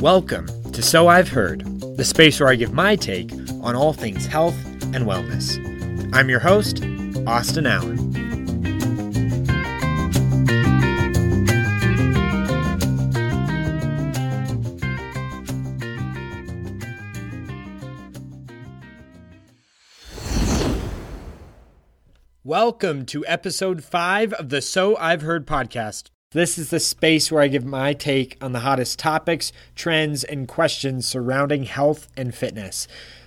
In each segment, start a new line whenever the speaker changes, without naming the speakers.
Welcome to So I've Heard, the space where I give my take on all things health and wellness. I'm your host, Austin Allen. Welcome to episode five of the So I've Heard podcast. This is the space where I give my take on the hottest topics, trends, and questions surrounding health and fitness.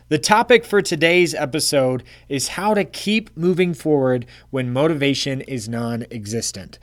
The topic for today's episode is how to keep moving forward when motivation is non existent.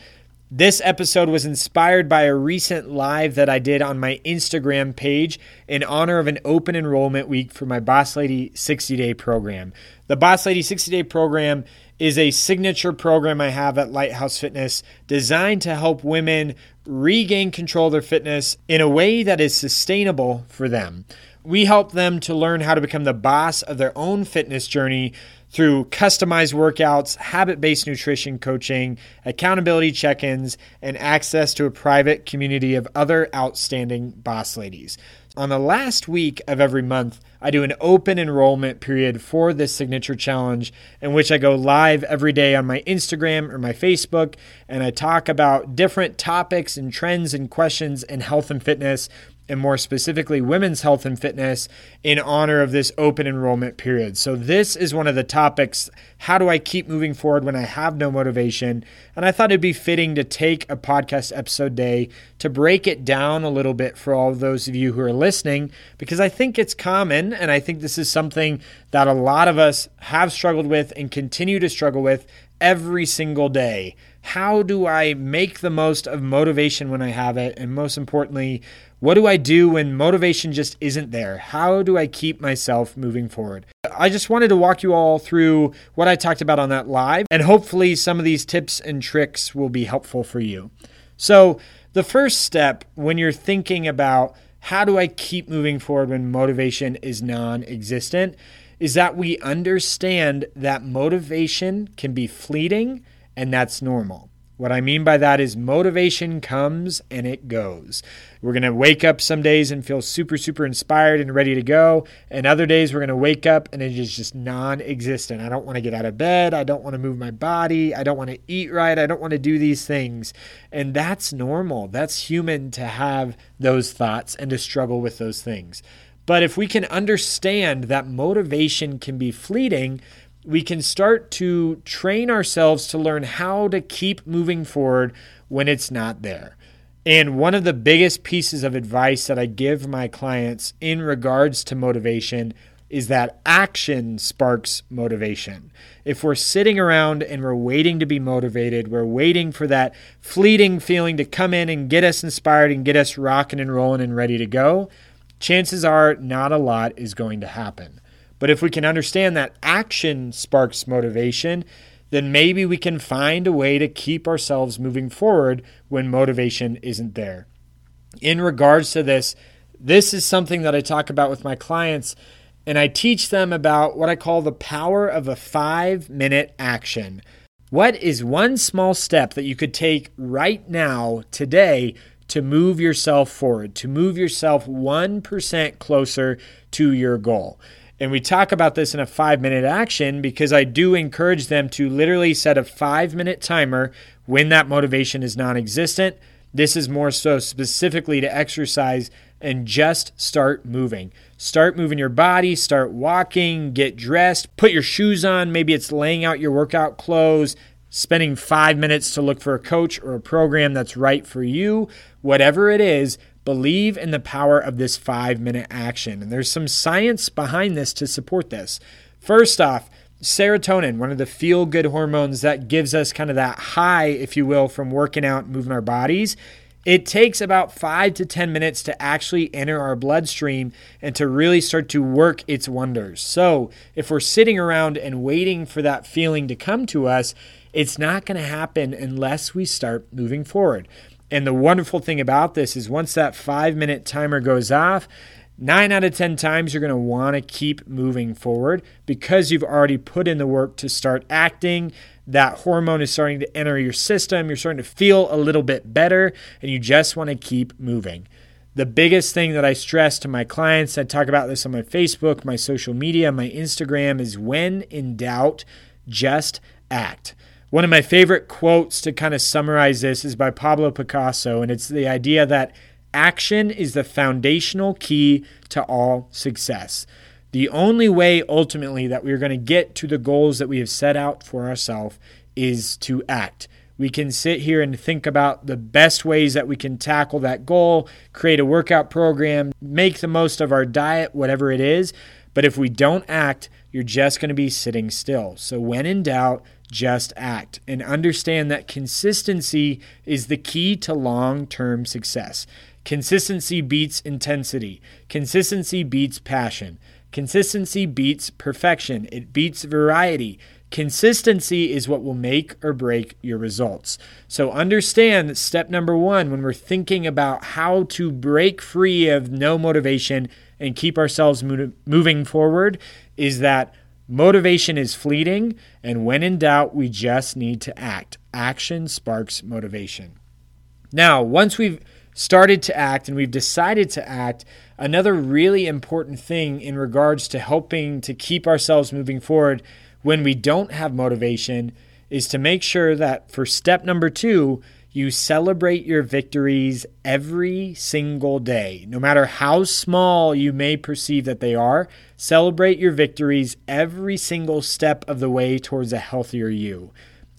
This episode was inspired by a recent live that I did on my Instagram page in honor of an open enrollment week for my Boss Lady 60 day program. The Boss Lady 60 day program is a signature program I have at Lighthouse Fitness designed to help women regain control of their fitness in a way that is sustainable for them. We help them to learn how to become the boss of their own fitness journey through customized workouts, habit based nutrition coaching, accountability check ins, and access to a private community of other outstanding boss ladies. On the last week of every month, I do an open enrollment period for this signature challenge in which I go live every day on my Instagram or my Facebook and I talk about different topics and trends and questions in health and fitness and more specifically women's health and fitness in honor of this open enrollment period. So, this is one of the topics. How do I keep moving forward when I have no motivation? And I thought it'd be fitting to take a podcast episode day to break it down a little bit for all those of you who are listening, because I think it's common. And I think this is something that a lot of us have struggled with and continue to struggle with every single day. How do I make the most of motivation when I have it? And most importantly, what do I do when motivation just isn't there? How do I keep myself moving forward? I just wanted to walk you all through what I talked about on that live, and hopefully, some of these tips and tricks will be helpful for you. So, the first step when you're thinking about how do I keep moving forward when motivation is non existent is that we understand that motivation can be fleeting and that's normal. What I mean by that is motivation comes and it goes. We're going to wake up some days and feel super, super inspired and ready to go. And other days we're going to wake up and it is just non existent. I don't want to get out of bed. I don't want to move my body. I don't want to eat right. I don't want to do these things. And that's normal. That's human to have those thoughts and to struggle with those things. But if we can understand that motivation can be fleeting, we can start to train ourselves to learn how to keep moving forward when it's not there. And one of the biggest pieces of advice that I give my clients in regards to motivation is that action sparks motivation. If we're sitting around and we're waiting to be motivated, we're waiting for that fleeting feeling to come in and get us inspired and get us rocking and rolling and ready to go, chances are not a lot is going to happen. But if we can understand that action sparks motivation, then maybe we can find a way to keep ourselves moving forward when motivation isn't there. In regards to this, this is something that I talk about with my clients, and I teach them about what I call the power of a five minute action. What is one small step that you could take right now, today, to move yourself forward, to move yourself 1% closer to your goal? And we talk about this in a five minute action because I do encourage them to literally set a five minute timer when that motivation is non existent. This is more so specifically to exercise and just start moving. Start moving your body, start walking, get dressed, put your shoes on. Maybe it's laying out your workout clothes, spending five minutes to look for a coach or a program that's right for you. Whatever it is, Believe in the power of this five minute action. And there's some science behind this to support this. First off, serotonin, one of the feel good hormones that gives us kind of that high, if you will, from working out moving our bodies. It takes about five to 10 minutes to actually enter our bloodstream and to really start to work its wonders. So, if we're sitting around and waiting for that feeling to come to us, it's not going to happen unless we start moving forward. And the wonderful thing about this is once that five minute timer goes off, nine out of 10 times you're going to want to keep moving forward because you've already put in the work to start acting. That hormone is starting to enter your system. You're starting to feel a little bit better, and you just want to keep moving. The biggest thing that I stress to my clients, I talk about this on my Facebook, my social media, my Instagram, is when in doubt, just act. One of my favorite quotes to kind of summarize this is by Pablo Picasso, and it's the idea that action is the foundational key to all success. The only way ultimately that we're going to get to the goals that we have set out for ourselves is to act. We can sit here and think about the best ways that we can tackle that goal, create a workout program, make the most of our diet, whatever it is. But if we don't act, you're just going to be sitting still. So when in doubt, just act and understand that consistency is the key to long term success. Consistency beats intensity, consistency beats passion, consistency beats perfection, it beats variety. Consistency is what will make or break your results. So understand that step number one, when we're thinking about how to break free of no motivation and keep ourselves moving forward, is that motivation is fleeting. And when in doubt, we just need to act. Action sparks motivation. Now, once we've started to act and we've decided to act, another really important thing in regards to helping to keep ourselves moving forward when we don't have motivation is to make sure that for step number two, you celebrate your victories every single day. No matter how small you may perceive that they are, celebrate your victories every single step of the way towards a healthier you.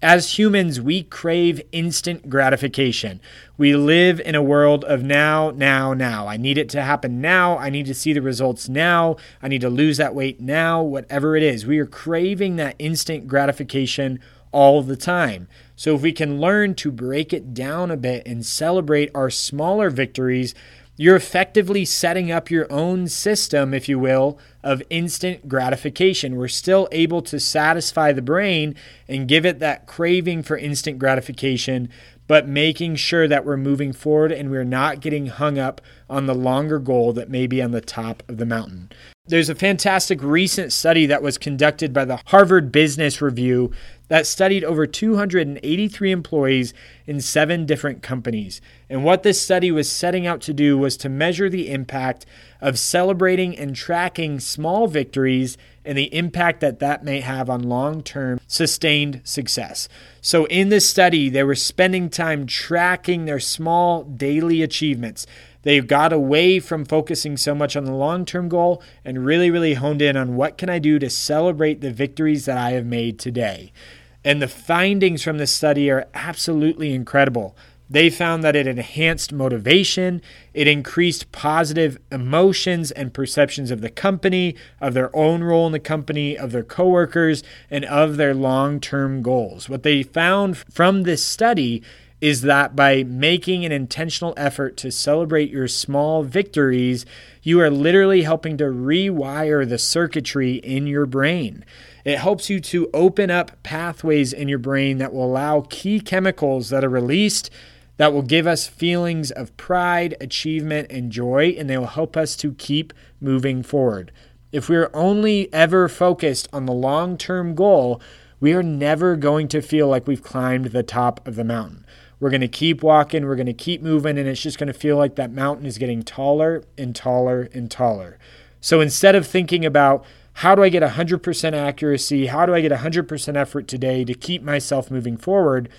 As humans, we crave instant gratification. We live in a world of now, now, now. I need it to happen now. I need to see the results now. I need to lose that weight now, whatever it is. We are craving that instant gratification all the time. So, if we can learn to break it down a bit and celebrate our smaller victories, you're effectively setting up your own system, if you will, of instant gratification. We're still able to satisfy the brain and give it that craving for instant gratification, but making sure that we're moving forward and we're not getting hung up on the longer goal that may be on the top of the mountain. There's a fantastic recent study that was conducted by the Harvard Business Review that studied over 283 employees in seven different companies. And what this study was setting out to do was to measure the impact of celebrating and tracking small victories and the impact that that may have on long term sustained success. So, in this study, they were spending time tracking their small daily achievements. They got away from focusing so much on the long term goal and really, really honed in on what can I do to celebrate the victories that I have made today. And the findings from this study are absolutely incredible. They found that it enhanced motivation, it increased positive emotions and perceptions of the company, of their own role in the company, of their coworkers, and of their long term goals. What they found from this study is that by making an intentional effort to celebrate your small victories, you are literally helping to rewire the circuitry in your brain. It helps you to open up pathways in your brain that will allow key chemicals that are released that will give us feelings of pride, achievement, and joy, and they will help us to keep moving forward. If we're only ever focused on the long term goal, we are never going to feel like we've climbed the top of the mountain. We're going to keep walking, we're going to keep moving, and it's just going to feel like that mountain is getting taller and taller and taller. So instead of thinking about how do I get 100% accuracy, how do I get 100% effort today to keep myself moving forward,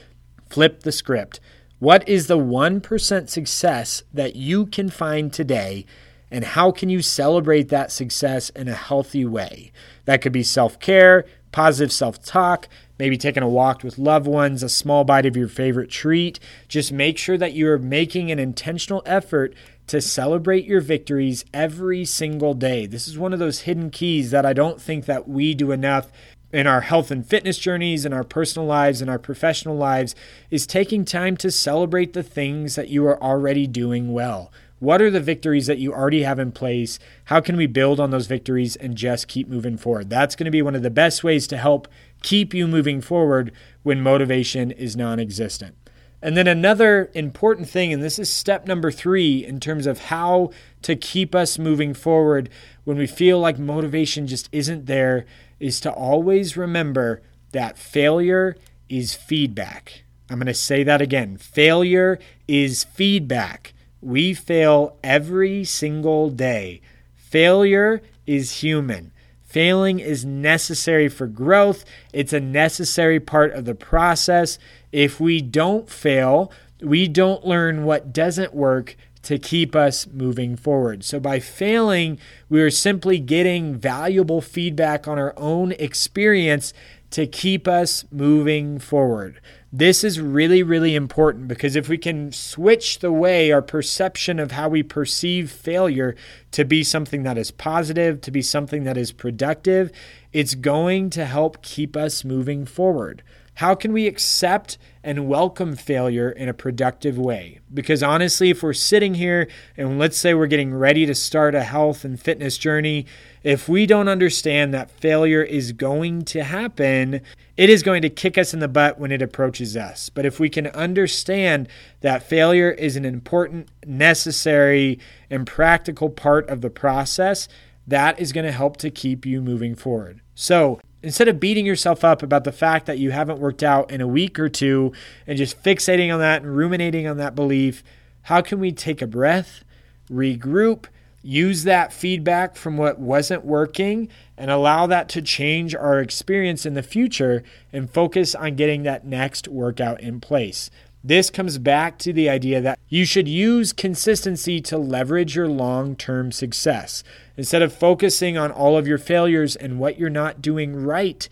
flip the script. What is the 1% success that you can find today? And how can you celebrate that success in a healthy way? That could be self care, positive self talk, maybe taking a walk with loved ones, a small bite of your favorite treat. Just make sure that you are making an intentional effort to celebrate your victories every single day. This is one of those hidden keys that I don't think that we do enough in our health and fitness journeys, in our personal lives, in our professional lives, is taking time to celebrate the things that you are already doing well. What are the victories that you already have in place? How can we build on those victories and just keep moving forward? That's going to be one of the best ways to help keep you moving forward when motivation is non existent. And then another important thing, and this is step number three in terms of how to keep us moving forward when we feel like motivation just isn't there, is to always remember that failure is feedback. I'm going to say that again failure is feedback. We fail every single day. Failure is human. Failing is necessary for growth, it's a necessary part of the process. If we don't fail, we don't learn what doesn't work to keep us moving forward. So, by failing, we are simply getting valuable feedback on our own experience to keep us moving forward. This is really, really important because if we can switch the way our perception of how we perceive failure to be something that is positive, to be something that is productive, it's going to help keep us moving forward. How can we accept and welcome failure in a productive way? Because honestly, if we're sitting here and let's say we're getting ready to start a health and fitness journey, if we don't understand that failure is going to happen, it is going to kick us in the butt when it approaches us. But if we can understand that failure is an important, necessary, and practical part of the process, that is going to help to keep you moving forward. So, instead of beating yourself up about the fact that you haven't worked out in a week or two and just fixating on that and ruminating on that belief, how can we take a breath, regroup, use that feedback from what wasn't working, and allow that to change our experience in the future and focus on getting that next workout in place? This comes back to the idea that you should use consistency to leverage your long term success. Instead of focusing on all of your failures and what you're not doing right,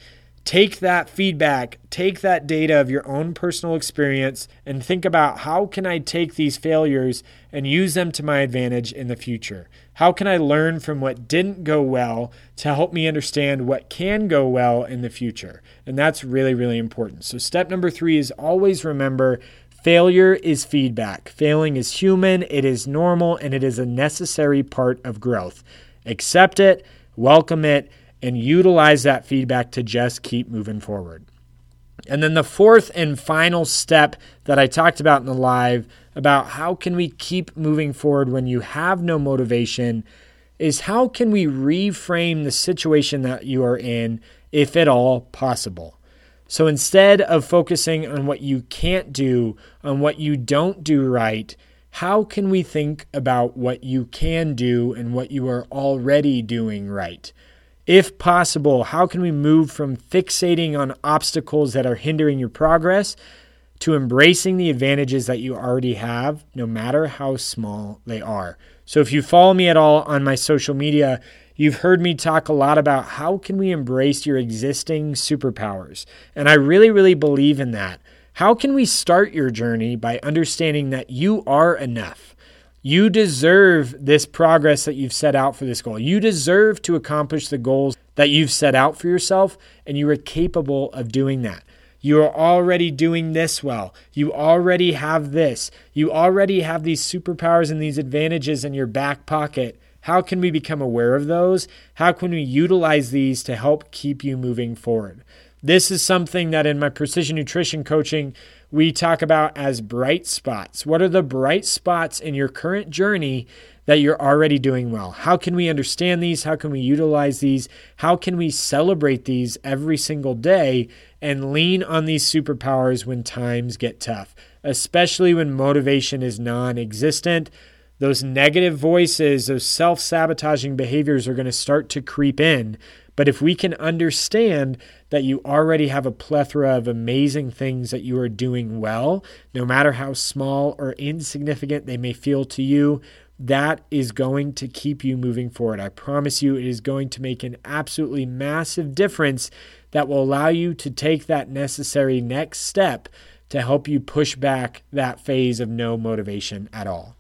take that feedback, take that data of your own personal experience, and think about how can I take these failures and use them to my advantage in the future? How can I learn from what didn't go well to help me understand what can go well in the future? And that's really, really important. So, step number three is always remember Failure is feedback. Failing is human, it is normal, and it is a necessary part of growth. Accept it, welcome it, and utilize that feedback to just keep moving forward. And then the fourth and final step that I talked about in the live about how can we keep moving forward when you have no motivation is how can we reframe the situation that you are in if at all possible. So instead of focusing on what you can't do, on what you don't do right, how can we think about what you can do and what you are already doing right? If possible, how can we move from fixating on obstacles that are hindering your progress to embracing the advantages that you already have, no matter how small they are? So, if you follow me at all on my social media, You've heard me talk a lot about how can we embrace your existing superpowers. And I really, really believe in that. How can we start your journey by understanding that you are enough? You deserve this progress that you've set out for this goal. You deserve to accomplish the goals that you've set out for yourself, and you are capable of doing that. You are already doing this well. You already have this. You already have these superpowers and these advantages in your back pocket. How can we become aware of those? How can we utilize these to help keep you moving forward? This is something that in my precision nutrition coaching, we talk about as bright spots. What are the bright spots in your current journey that you're already doing well? How can we understand these? How can we utilize these? How can we celebrate these every single day and lean on these superpowers when times get tough, especially when motivation is non existent? those negative voices, those self sabotaging behaviors are going to start to creep in. But if we can understand that you already have a plethora of amazing things that you are doing well, no matter how small or insignificant they may feel to you, that is going to keep you moving forward. I promise you, it is going to make an absolutely massive difference that will allow you to take that necessary next step to help you push back that phase of no motivation at all.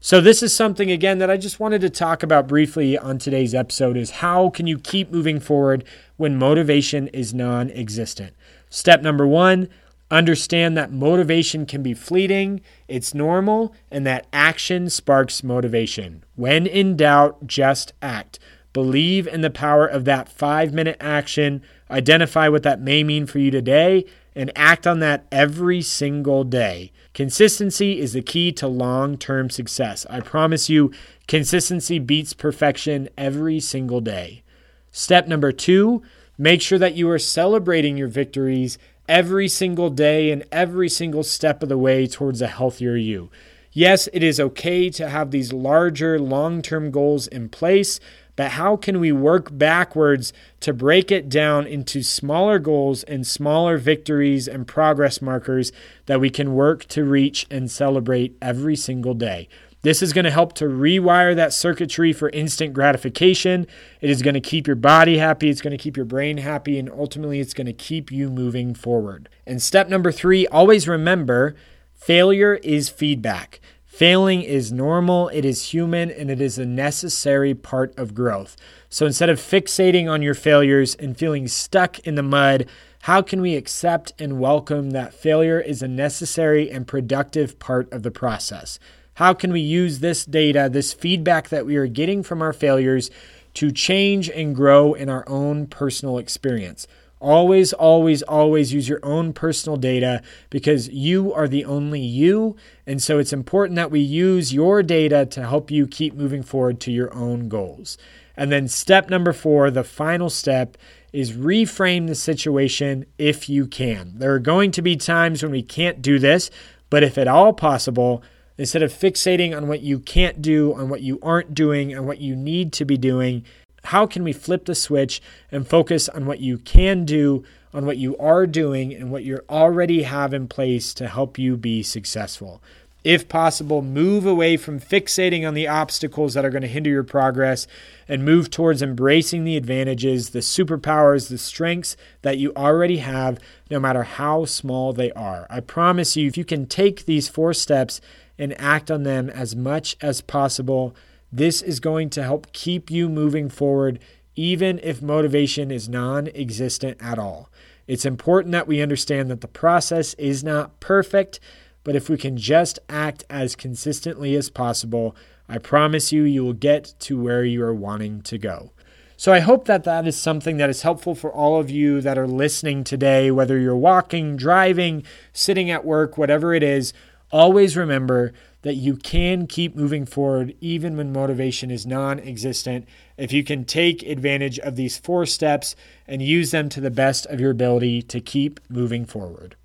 So this is something again that I just wanted to talk about briefly on today's episode is how can you keep moving forward when motivation is non-existent? Step number 1, understand that motivation can be fleeting, it's normal, and that action sparks motivation. When in doubt, just act. Believe in the power of that 5-minute action, identify what that may mean for you today and act on that every single day. Consistency is the key to long term success. I promise you, consistency beats perfection every single day. Step number two make sure that you are celebrating your victories every single day and every single step of the way towards a healthier you. Yes, it is okay to have these larger long term goals in place, but how can we work backwards to break it down into smaller goals and smaller victories and progress markers that we can work to reach and celebrate every single day? This is going to help to rewire that circuitry for instant gratification. It is going to keep your body happy, it's going to keep your brain happy, and ultimately, it's going to keep you moving forward. And step number three always remember failure is feedback. Failing is normal, it is human, and it is a necessary part of growth. So instead of fixating on your failures and feeling stuck in the mud, how can we accept and welcome that failure is a necessary and productive part of the process? How can we use this data, this feedback that we are getting from our failures, to change and grow in our own personal experience? Always, always, always use your own personal data because you are the only you. And so it's important that we use your data to help you keep moving forward to your own goals. And then step number four, the final step, is reframe the situation if you can. There are going to be times when we can't do this, but if at all possible, Instead of fixating on what you can't do, on what you aren't doing, and what you need to be doing, how can we flip the switch and focus on what you can do, on what you are doing, and what you already have in place to help you be successful? If possible, move away from fixating on the obstacles that are going to hinder your progress and move towards embracing the advantages, the superpowers, the strengths that you already have, no matter how small they are. I promise you, if you can take these four steps and act on them as much as possible. This is going to help keep you moving forward, even if motivation is non existent at all. It's important that we understand that the process is not perfect, but if we can just act as consistently as possible, I promise you, you will get to where you are wanting to go. So I hope that that is something that is helpful for all of you that are listening today, whether you're walking, driving, sitting at work, whatever it is. Always remember that you can keep moving forward even when motivation is non existent if you can take advantage of these four steps and use them to the best of your ability to keep moving forward.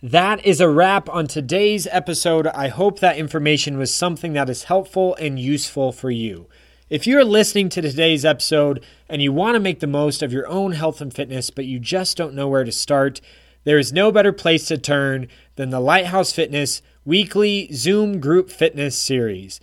That is a wrap on today's episode. I hope that information was something that is helpful and useful for you. If you're listening to today's episode and you want to make the most of your own health and fitness, but you just don't know where to start, there is no better place to turn than the Lighthouse Fitness weekly Zoom group fitness series.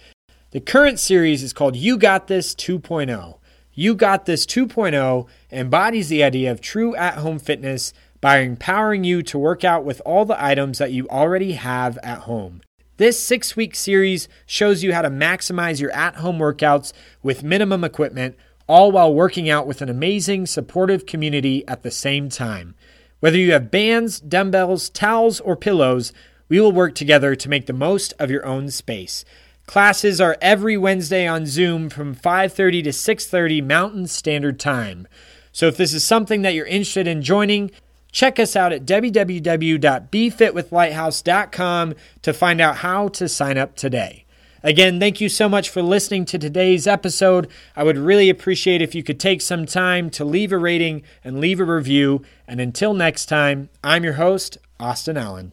The current series is called You Got This 2.0. You Got This 2.0 embodies the idea of true at home fitness by empowering you to work out with all the items that you already have at home. This six week series shows you how to maximize your at home workouts with minimum equipment, all while working out with an amazing, supportive community at the same time. Whether you have bands, dumbbells, towels, or pillows, we will work together to make the most of your own space. Classes are every Wednesday on Zoom from 5:30 to 6:30 Mountain Standard Time. So if this is something that you're interested in joining, check us out at www.befitwithlighthouse.com to find out how to sign up today. Again, thank you so much for listening to today's episode. I would really appreciate if you could take some time to leave a rating and leave a review. And until next time, I'm your host, Austin Allen.